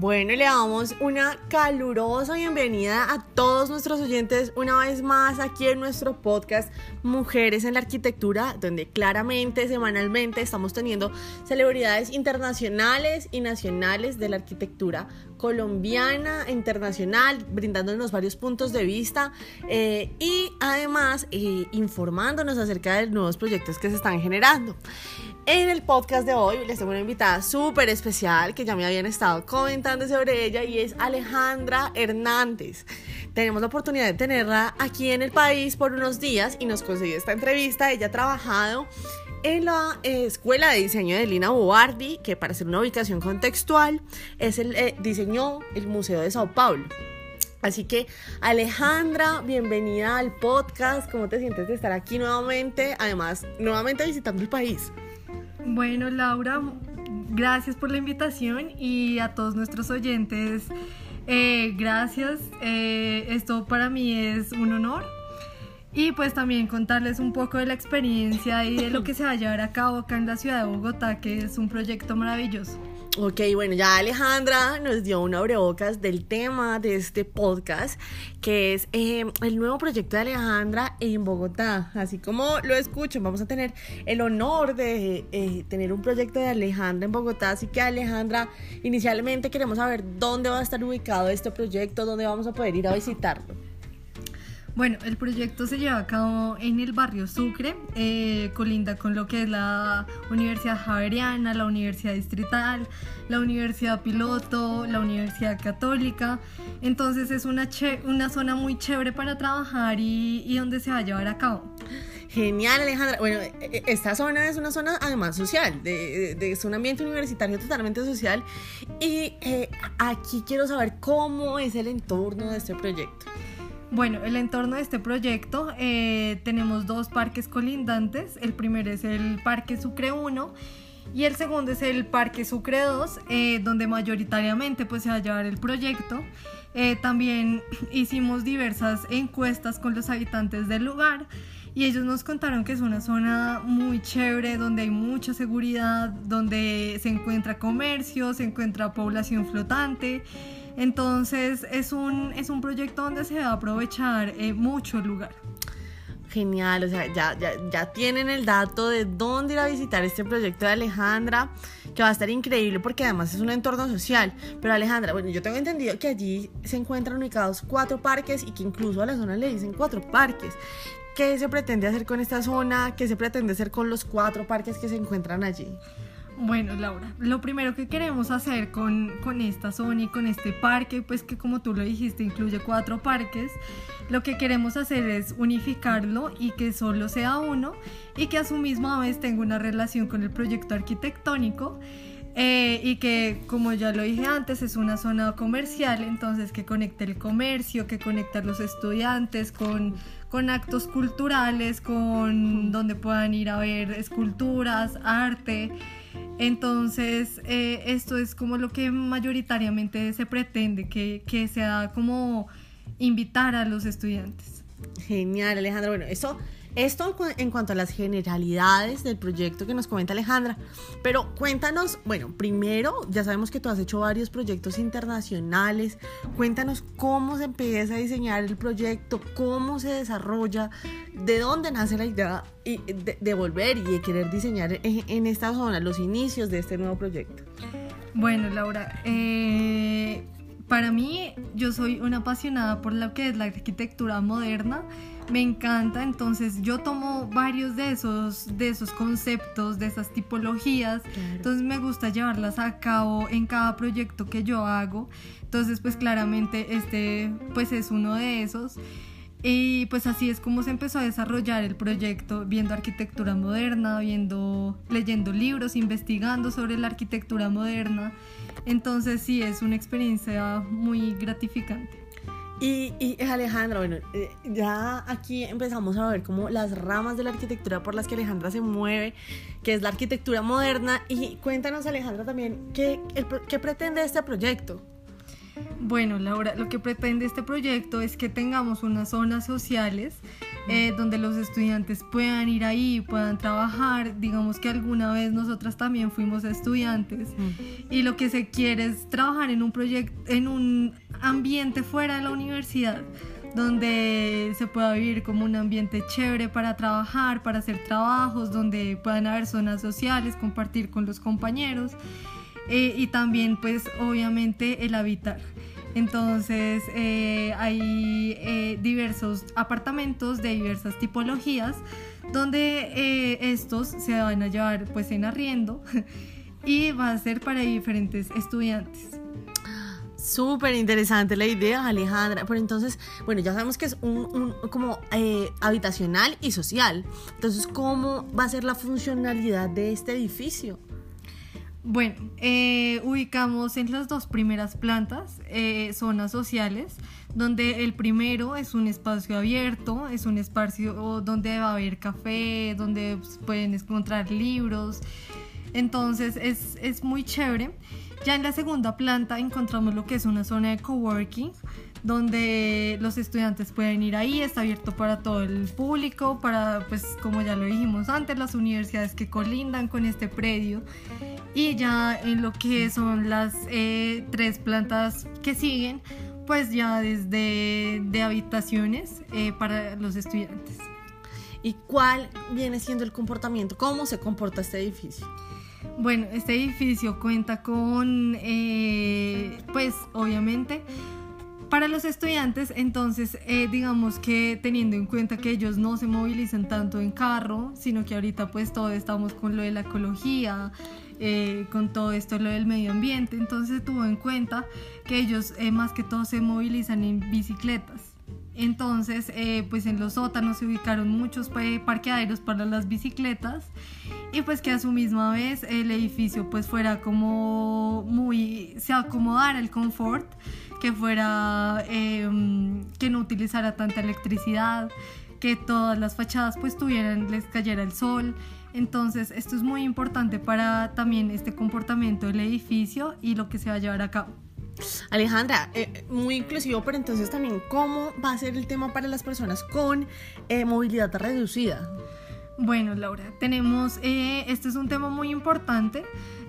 Bueno, le damos una calurosa bienvenida a todos nuestros oyentes una vez más aquí en nuestro podcast Mujeres en la Arquitectura, donde claramente semanalmente estamos teniendo celebridades internacionales y nacionales de la arquitectura colombiana internacional, brindándonos varios puntos de vista eh, y además eh, informándonos acerca de nuevos proyectos que se están generando. En el podcast de hoy les tengo una invitada súper especial que ya me habían estado comentando sobre ella y es Alejandra Hernández. Tenemos la oportunidad de tenerla aquí en el país por unos días y nos consiguió esta entrevista. Ella ha trabajado en la eh, Escuela de Diseño de Lina Bobardi, que para hacer una ubicación contextual es el eh, diseñó el Museo de Sao Paulo. Así que Alejandra, bienvenida al podcast. ¿Cómo te sientes de estar aquí nuevamente? Además, nuevamente visitando el país. Bueno, Laura, gracias por la invitación y a todos nuestros oyentes, eh, gracias. esto para mí es un honor y pues también contarles un poco de la experiencia y de lo que se va a llevar a cabo acá en la ciudad de Bogotá, que es un proyecto maravilloso. Ok, bueno, ya Alejandra nos dio un abrebocas del tema de este podcast, que es eh, el nuevo proyecto de Alejandra en Bogotá. Así como lo escuchan, vamos a tener el honor de eh, tener un proyecto de Alejandra en Bogotá. Así que Alejandra, inicialmente queremos saber dónde va a estar ubicado este proyecto, dónde vamos a poder ir a visitarlo. Bueno, el proyecto se lleva a cabo en el barrio Sucre, eh, colinda con lo que es la Universidad Javeriana, la Universidad Distrital, la Universidad Piloto, la Universidad Católica. Entonces es una, una zona muy chévere para trabajar y, donde se va a llevar a cabo. Genial, Alejandra. Bueno, e, e, esta zona es una zona además social, es un ambiente universitario totalmente social. Y eh, aquí quiero saber cómo es el entorno de este proyecto. Bueno, el entorno de este proyecto eh, tenemos dos parques colindantes. El primero es el Parque Sucre 1 y el segundo es el Parque Sucre 2, eh, donde mayoritariamente pues, se va a llevar el proyecto. Eh, también hicimos diversas encuestas con los habitantes del lugar y ellos nos contaron que es una zona muy chévere, donde hay mucha seguridad, donde se encuentra comercio, se encuentra población flotante. Entonces es un, es un proyecto donde se va a aprovechar eh, mucho el lugar. Genial, o sea, ya, ya, ya, tienen el dato de dónde ir a visitar este proyecto de Alejandra, que va a estar increíble porque además es un entorno social. Pero Alejandra, bueno, yo tengo entendido que allí se encuentran ubicados cuatro parques y que incluso a la zona le dicen cuatro parques. ¿Qué se pretende hacer con esta zona? ¿Qué se pretende hacer con los cuatro parques que se encuentran allí? Bueno, Laura, lo primero que queremos hacer con, esta zona y con este parque, pues que como tú lo dijiste, incluye cuatro parques, lo que queremos hacer es unificarlo y que solo sea uno y que a su misma vez tenga una relación con el proyecto arquitectónico. Eh, y que como ya lo dije antes es una zona comercial entonces que conecte el comercio que conecte a los estudiantes con, con actos culturales con donde puedan ir a ver esculturas arte entonces, eh, esto es como lo que mayoritariamente se pretende, que, que sea como invitar a los estudiantes. Genial, Alejandra. Bueno, eso esto en cuanto a las generalidades del proyecto que nos comenta Alejandra. Pero cuéntanos, bueno, primero, ya sabemos que tú has hecho varios proyectos internacionales. Cuéntanos cómo se empieza a diseñar el proyecto, cómo se desarrolla, de dónde nace la idea de, volver y de querer diseñar en, esta zona, los inicios de este nuevo proyecto. Bueno, Laura, eh, para mí yo soy una apasionada por lo que es la arquitectura moderna me encanta, entonces yo tomo varios de esos, de esos conceptos, de esas tipologías, entonces me gusta llevarlas a cabo en cada proyecto que yo hago, entonces pues claramente este pues es uno de esos. Y pues así es como se empezó a desarrollar el proyecto, viendo arquitectura moderna, viendo, leyendo libros, investigando sobre la arquitectura moderna. Entonces sí, es una experiencia muy gratificante. Y, y, Alejandra, bueno, eh, ya aquí empezamos a ver como las ramas de la arquitectura por las que Alejandra se mueve, que es la arquitectura moderna. Y cuéntanos, Alejandra, también, ¿qué, qué pretende este proyecto? Bueno, Laura, lo que pretende este proyecto es que tengamos unas zonas sociales eh, donde los estudiantes puedan ir ahí, puedan trabajar. Digamos que alguna vez nosotras también fuimos estudiantes y lo que se quiere es trabajar en un proyecto, en un ambiente fuera de la universidad donde se pueda vivir como un ambiente chévere para trabajar, para hacer trabajos, donde puedan haber zonas sociales, compartir con los compañeros eh, y también pues obviamente el habitar. Entonces eh, hay eh, diversos apartamentos de diversas tipologías donde estos se van a llevar pues en arriendo y va a ser para diferentes estudiantes. Súper interesante la idea, Alejandra. Pero entonces, bueno, ya sabemos que es un, como habitacional y social. Entonces, ¿cómo va a ser la funcionalidad de este edificio? Bueno, eh, ubicamos en las dos primeras plantas eh, zonas sociales, donde el primero es un espacio abierto, es un espacio donde va a haber café, donde pueden encontrar libros. Entonces es, es muy chévere. Ya en la segunda planta encontramos lo que es una zona de coworking, donde los estudiantes pueden ir ahí, está abierto para todo el público, para, pues como ya lo dijimos antes, las universidades que colindan con este predio. Y ya en lo que son las eh, tres plantas que siguen, pues ya desde de habitaciones eh, para los estudiantes. ¿Y cuál viene siendo el comportamiento? ¿Cómo se comporta este edificio? Bueno, este edificio cuenta con, eh, pues obviamente, para los estudiantes, entonces, digamos que teniendo en cuenta que ellos no se movilizan tanto en carro, sino que ahorita pues todo estamos con lo de la ecología, eh, con todo esto lo del medio ambiente. Entonces tuvo en cuenta que ellos eh, más que todo se movilizan en bicicletas. Entonces, eh, pues en los sótanos se ubicaron muchos parqueaderos para las bicicletas y pues que a su misma vez el edificio pues fuera como muy, se acomodara el confort, que fuera, em, que no utilizara tanta electricidad, que todas las fachadas pues tuvieran, les cayera el sol. Entonces, esto es muy importante para también este comportamiento del edificio y lo que se va a llevar a cabo. Alejandra, eh, muy inclusivo, pero entonces también, ¿cómo va a ser el tema para las personas con eh, movilidad reducida? Bueno, Laura, tenemos, eh, este es un tema muy importante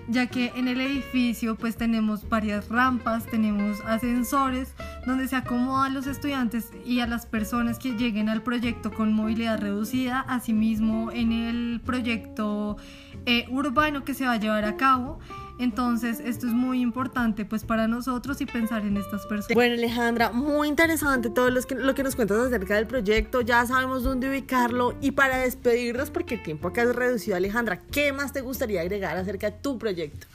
ya que en el edificio pues tenemos varias rampas, tenemos ascensores donde se acomodan a los estudiantes y a las personas que lleguen al proyecto con movilidad reducida, asimismo en el proyecto eh, urbano que se va a llevar a cabo entonces, esto es muy importante pues para nosotros y pensar en estas personas. Bueno, Alejandra, muy interesante todo lo que, lo que nos cuentas acerca del proyecto. Ya sabemos dónde ubicarlo. Y para despedirnos, porque el tiempo acá es reducido, Alejandra, ¿qué más te gustaría agregar acerca de tu proyecto?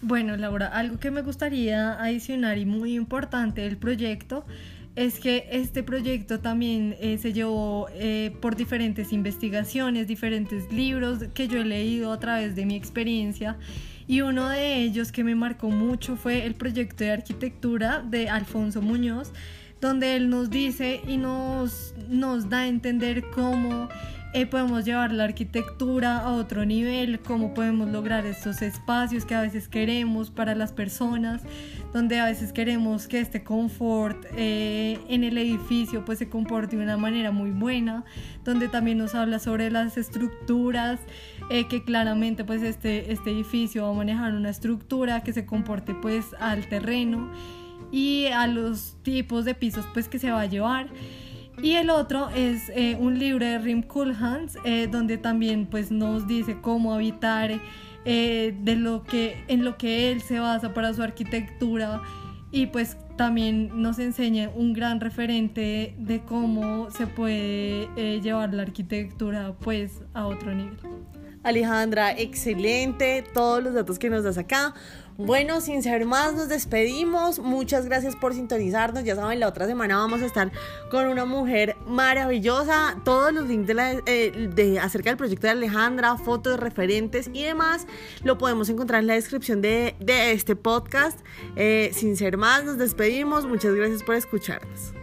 Bueno, Laura, algo que me gustaría adicionar y muy importante del proyecto es que este proyecto también eh, se llevó eh, por diferentes investigaciones, diferentes libros que yo he leído a través de mi experiencia y uno de ellos que me marcó mucho fue el proyecto de arquitectura de Alfonso Muñoz, donde él nos dice y nos, nos da a entender cómo eh, podemos llevar la arquitectura a otro nivel, cómo podemos lograr estos espacios que a veces queremos para las personas, donde a veces queremos que este confort eh, en el edificio pues se comporte de una manera muy buena, donde también nos habla sobre las estructuras, eh, que claramente pues este, este edificio va a manejar una estructura que se comporte pues al terreno y a los tipos de pisos pues que se va a llevar. Y el otro es eh, un libro de Rim Kulhans, eh, donde también pues nos dice cómo habitar, eh, de lo que, en lo que él se basa para su arquitectura y pues también nos enseña un gran referente de cómo se puede llevar la arquitectura pues a otro nivel. Alejandra, excelente todos los datos que nos das acá. Bueno, sin ser más, nos despedimos. Muchas gracias por sintonizarnos. Ya saben, la otra semana vamos a estar con una mujer maravillosa. Todos los links de, eh, de acerca del proyecto de Alejandra, fotos, referentes y demás, lo podemos encontrar en la descripción de, este podcast. Eh, sin ser más, nos despedimos. Muchas gracias por escucharnos.